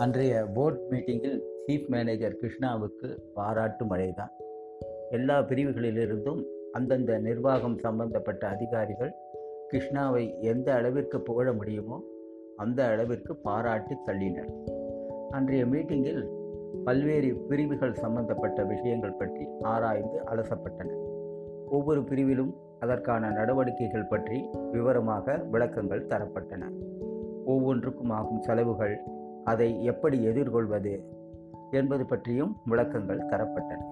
அன்றைய போர்ட் மீட்டிங்கில் chief manager கிருஷ்ணாவுக்கு பாராட்டு மழைதான். எல்லா பிரிவுகளிலிருந்தும் அந்தந்த நிர்வாகம் சம்பந்தப்பட்ட அதிகாரிகள் கிருஷ்ணாவை எந்த அளவிற்கு புகழ முடியுமோ அந்த அளவிற்கு பாராட்டி தள்ளினர். அன்றைய மீட்டிங்கில் பல்வேறு பிரிவுகள் சம்பந்தப்பட்ட விஷயங்கள் பற்றி ஆராய்ந்து அலசப்பட்டன. ஒவ்வொரு பிரிவிலும் அதற்கான நடவடிக்கைகள் பற்றி விவரமாக விளக்கங்கள் தரப்பட்டன. ஒவ்வொன்றுக்கும் ஆகும் செலவுகள் அதை எப்படி எதிர்கொள்வது என்பது பற்றியும் விளக்கங்கள் தரப்பட்டன.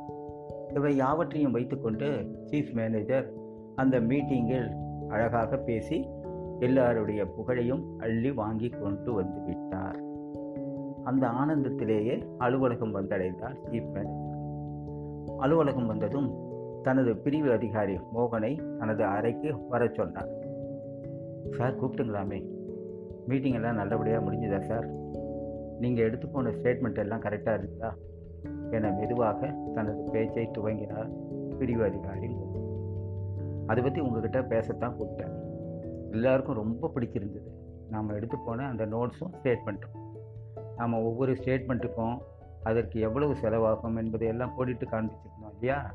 இவை யாவற்றையும் வைத்துக்கொண்டு சீஃப் மேனேஜர் அந்த மீட்டிங்கில் அழகாக பேசி எல்லாருடைய புகழையும் அள்ளி வாங்கி கொண்டு வந்து விட்டார். அந்த ஆனந்தத்திலேயே அலுவலகம் வந்தடைந்தார் சீஃப் மேனேஜர் அலுவலகம் வந்ததும் தனது பிரிவு அதிகாரி மோகனை தனது அறைக்கு வர சொன்னார். சார் கூப்பிட்டுங்களாமே. மீட்டிங் எல்லாம் நல்லபடியாக முடிஞ்சுதா சார்? நீங்கள் எடுத்து போன ஸ்டேட்மெண்ட் எல்லாம் கரெக்டாக இருக்குதா என மெதுவாக தனது பேச்சை துவங்கினார் பிரிவு அதிகாரி. அதை பற்றி உங்ககிட்ட பேசத்தான் கூப்பிட்டேன். எல்லாருக்கும் ரொம்ப பிடிச்சிருந்தது. நாம் எடுத்து போன அந்த நோட்ஸும் ஸ்டேட்மெண்ட்டும் நாம் ஒவ்வொரு ஸ்டேட்மெண்ட்டுக்கும் அதற்கு எவ்வளவு செலவாகும் என்பதை எல்லாம் போட்டுட்டு காண்பிச்சிருந்தோம் இல்லையா?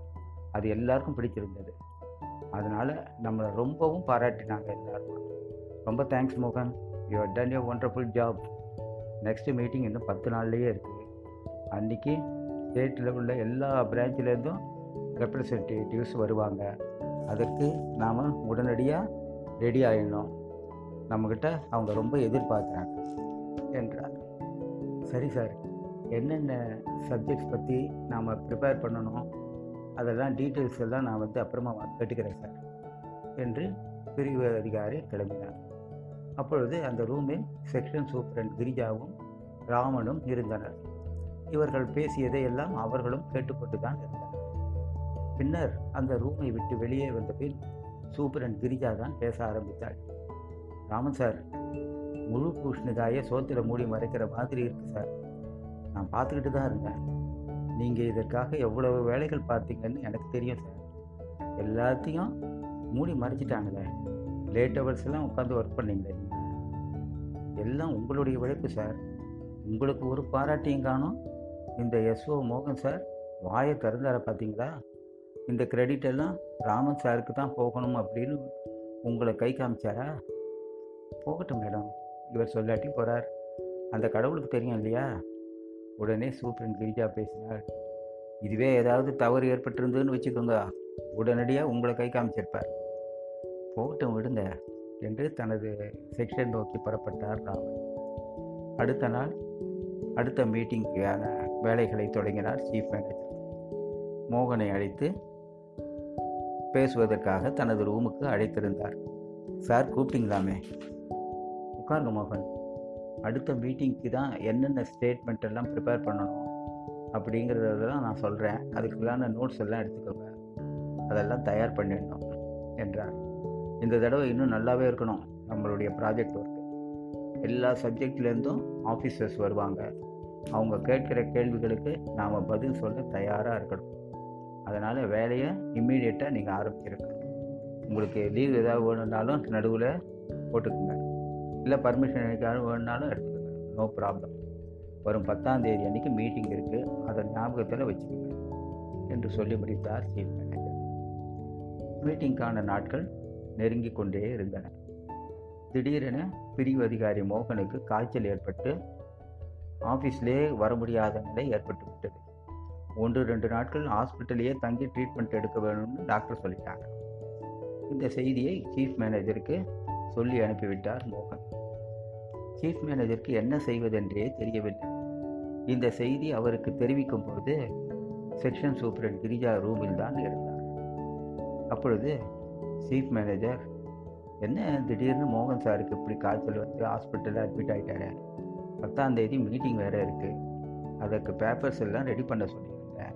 அது எல்லாருக்கும் பிடிச்சிருந்தது. அதனால் நம்மளை ரொம்பவும் பாராட்டினாங்க எல்லாருக்கும் ரொம்ப தேங்க்ஸ் மோகன். You have done you wonderful job next meeting இன்னும் பத்து நாள்லேயே இருக்குது அன்றைக்கி ஸ்டேட்டில் உள்ள எல்லா பிரான்ச்சிலேருந்தும் ரெப்ரசன்டேட்டிவ்ஸ் வருவாங்க. அதற்கு நாம் உடனடியாக ரெடி ஆகிடணும் நம்மக்கிட்ட அவங்க ரொம்ப எதிர்பார்க்குறாங்க என்றார். சரி சார் என்னென்ன சப்ஜெக்ட்ஸ் பற்றி நாம் ப்ரிப்பேர் பண்ணணும்? அதெல்லாம் டீட்டெயில்ஸ் எல்லாம் நான் வந்து அப்புறமா கேட்டுக்கிறேன் சார் என்று பிரிவு அதிகாரி கிளம்பினார். அப்பொழுது அந்த ரூமில் செக்ஷன் சூப்பரண்ட் கிரிஜாவும் ராமனும் இருந்தனர். இவர்கள் பேசியதை எல்லாம் அவர்களும் கேட்டுக்கொண்டு தான் இருந்தனர். பின்னர் அந்த ரூமை விட்டு வெளியே வந்த பின் சூப்பரன் கிரிஜா தான் பேச ஆரம்பித்தாள். ராமன் சார் முழு பூஷ்ணிதாய சோத்திர மூடி மறைக்கிற மாதிரி இருக்கு சார். நான் பார்த்துக்கிட்டு தான் இருந்தேன். நீங்கள் இதற்காக எவ்வளவு வேலைகள் பார்த்தீங்கன்னு எனக்கு தெரியும் சார். எல்லாத்தையும் மூடி மறைச்சிட்டாங்களே லேட் ஹவர்ஸ் எல்லாம் உட்காந்து ஒர்க் பண்ணீங்களே எல்லாம் உங்களுடைய உழைப்பு சார். உங்களுக்கு ஒரு பாராட்டியும் காணும். இந்த எஸ்ஓ மோகன் சார் வாயை திறந்தார பார்த்தீங்களா இந்த கிரெடிட் எல்லாம் ராமன் சாருக்கு தான் போகணும் அப்படின்னு உங்களை கை காமிச்சாரா? போகட்டும் மேடம் இவர் சொல்லாட்டி போகிறார் அந்த கடவுளுக்கு தெரியும் இல்லையா? உடனே சூப்பரன் கிரிஜா பேசினார். இதுவே ஏதாவது தவறு ஏற்பட்டிருந்ததுன்னு வச்சுக்கோங்க. உடனடியாக உங்களை கை காமிச்சிருப்பார். போகட்டும் விடுங்க என்று தனது செக்ஷன் நோக்கி புறப்பட்டார் ராமன். அடுத்த நாள் அடுத்த மீட்டிங்கான வேலைகளை தொடங்கினார் சீஃப் மேனேஜர் மோகனை அழைத்து பேசுவதற்காக தனது ரூமுக்கு அழைத்திருந்தார். சார் கூப்பிட்டீங்களாமே? உட்காருங்க மோகன். அடுத்த மீட்டிங்க்கு தான் என்னென்ன ஸ்டேட்மெண்ட் எல்லாம் ப்ரிப்பேர் பண்ணணும் அப்படிங்கிறதெல்லாம் நான் சொல்கிறேன் அதுக்குள்ளான நோட்ஸ் எல்லாம் எடுத்துக்கோங்க. அதெல்லாம் தயார் பண்ணிடணும் என்றார். இந்த தடவை இன்னும் நல்லாவே இருக்கணும் நம்மளுடைய ப்ராஜெக்ட் ஒர்க் எல்லா சப்ஜெக்ட்லேருந்தும் ஆஃபீஸர்ஸ் வருவாங்க. அவங்க கேட்குற கேள்விகளுக்கு நாம் பதில் சொல்ல தயாராக இருக்கணும். அதனால் வேலையை இம்மீடியட்டாக நீங்கள் ஆரம்பிச்சிருங்க. உங்களுக்கு லீவ் ஏதாவது வேணும்னாலும் நடுவில் போட்டுக்குங்க. இல்லை பர்மிஷன் எனக்காவது வேணும்னாலும் எடுத்துக்கோங்க. நோ ப்ராப்ளம் வரும் பத்தாம் தேதி அன்றைக்கி மீட்டிங் இருக்குது அதை ஞாபகத்தில் வச்சுக்கோங்க. என்று சொல்லி முடித்தார் சீஃப் மேனேஜர் மீட்டிங்கான நாட்கள் நெருங்கி கொண்டே இருந்தன. திடீரென பிரிவு அதிகாரி மோகனுக்கு காய்ச்சல் ஏற்பட்டு ஆஃபீஸ்லே வர முடியாத நிலை ஏற்பட்டு விட்டது. ஒன்று ரெண்டு நாட்கள் ஹாஸ்பிட்டலையே தங்கி ட்ரீட்மெண்ட் எடுக்க வேணும்னு டாக்டர் சொல்லிட்டாங்க. இந்த செய்தியை சீஃப் மேனேஜருக்கு சொல்லி அனுப்பிவிட்டார் மோகன். சீஃப் மேனேஜருக்கு என்ன செய்வதென்றே தெரியவில்லை. இந்த செய்தி அவருக்கு தெரிவிக்கும் போது செக்ஷன் சூப்பரண்ட் கிரிஜா ரூமில் தான் இருந்தார். அப்பொழுது சீஃப் மேனேஜர் என்ன திடீர்னு மோகன் சாருக்கு இப்படி காய்ச்சல் வந்து ஹாஸ்பிட்டலில் அட்மிட் ஆகிட்டாரு பத்தாம் தேதி மீட்டிங் வேறு இருக்குது அதற்கு பேப்பர்ஸ் எல்லாம் ரெடி பண்ண சொல்லியிருந்தேன்.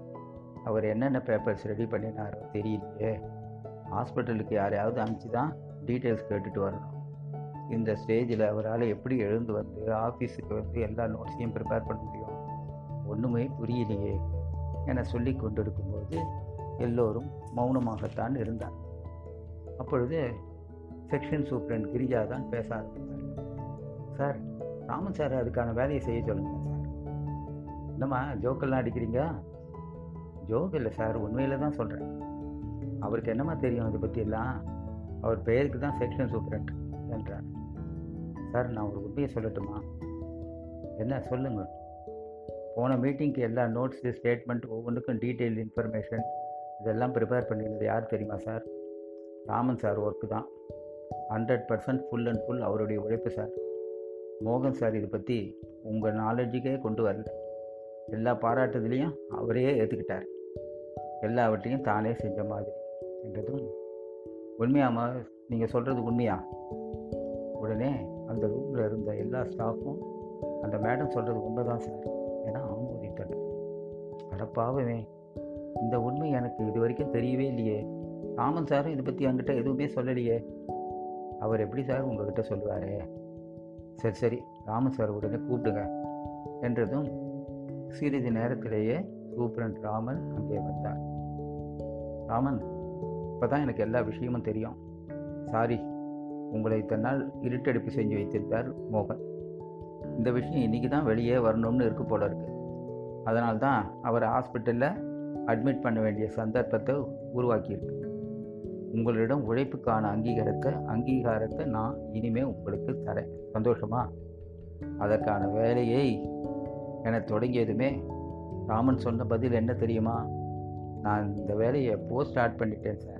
அவர் என்னென்ன பேப்பர்ஸ் ரெடி பண்ணினாரோ தெரியலையே. ஹாஸ்பிட்டலுக்கு யாரையாவது அனுப்பிச்சு தான் டீட்டெயில்ஸ் கேட்டுட்டு வரணும். இந்த ஸ்டேஜில் அவரால் எப்படி எழுந்து வந்து ஆஃபீஸுக்கு வந்து எல்லா நோட்ஸையும் ப்ரிப்பேர் பண்ண முடியும்? ஒன்றுமே புரியலையே. என சொல்லி கொண்டிருக்கும்போது எல்லோரும் மௌனமாகத்தான் இருந்தார் அப்பொழுது செக்ஷன் சூப்ரண்ட் கிரிஜா தான் பேச ஆரம்பித்தார் சார் ராமன் சார் அதுக்கான வேலையை செய்ய சொல்லுங்கள் சார். என்னம்மா ஜோக்கெல்லாம் அடிக்கிறீங்க? ஜோக் இல்லை சார் உண்மையில் தான் சொல்கிறேன் அவருக்கு என்னம்மா தெரியும் இதை பற்றியெல்லாம்? அவர் பெயருக்கு தான் செக்ஷன் சூப்ரண்ட் என்றார். சார் நான் ஒரு உண்மையை சொல்லட்டுமா? என்ன சொல்லுங்கள் போன மீட்டிங்க்கு எல்லா நோட்ஸு ஸ்டேட்மெண்ட் ஒவ்வொன்றுக்கும் டீட்டெயில் இன்ஃபர்மேஷன் இதெல்லாம் ப்ரிப்பேர் பண்ணியிருந்தது யார் தெரியுமா சார்? ராமன் சார் ஒர்க்கு தான். Hundred percent full and full அவருடைய உழைப்பு சார். மோகன் சார் இதை பற்றி உங்கள் நாலேஜுக்கே கொண்டு வரல. எல்லா பாராட்டுதலையும் அவரே ஏற்றுக்கிட்டார் எல்லாவற்றையும் தானே செஞ்ச மாதிரி என்றதும் உண்மையாமா நீங்கள் சொல்கிறது உண்மையா? உடனே அந்த ரூமில் இருந்த எல்லா ஸ்டாஃபும் அந்த மேடம் சொல்கிறது உண்மை தான் சார் ஏன்னா அவங்க ஆமோதித்தனர். அடப்பாவே இந்த உண்மை எனக்கு இது வரைக்கும் தெரியவே இல்லையே. ராமன் சாரும் இதை பற்றி என்கிட்ட எதுவுமே சொல்லலையே. அவர் எப்படி சார் உங்ககிட்ட சொல்லுவார்? சரி சரி ராமன் சார் உடனே கூப்பிடுங்க என்றதும் சிறிது நேரத்திலேயே சூப்பரண்ட் ராமன் அங்கே வந்தார். ராமன் இப்போ தான் எனக்கு எல்லா விஷயமும் தெரியும். சாரி உங்களை இத்தனை நாள் இருட்டடிப்பு செஞ்சு வைத்திருந்தார் மோகன். இந்த விஷயம் இன்றைக்கி தான் வெளியே வரணும்னு இருக்கு போல இருக்கு. அதனால்தான் அவரை ஹாஸ்பிட்டலில் அட்மிட் பண்ண வேண்டிய சந்தர்ப்பத்தை உருவாக்கியிருக்கு. உங்களிடம் உழைப்புக்கான அங்கீகாரத்தை அங்கீகாரத்தை நான் இனிமேல் உங்களுக்கு தரேன். சந்தோஷமா? அதற்கான வேலையை என தொடங்கியதுமே ராமன் சொன்ன பதில் என்ன தெரியுமா? நான் இந்த வேலையை எப்போ ஸ்டார்ட் பண்ணிட்டேன் சார்.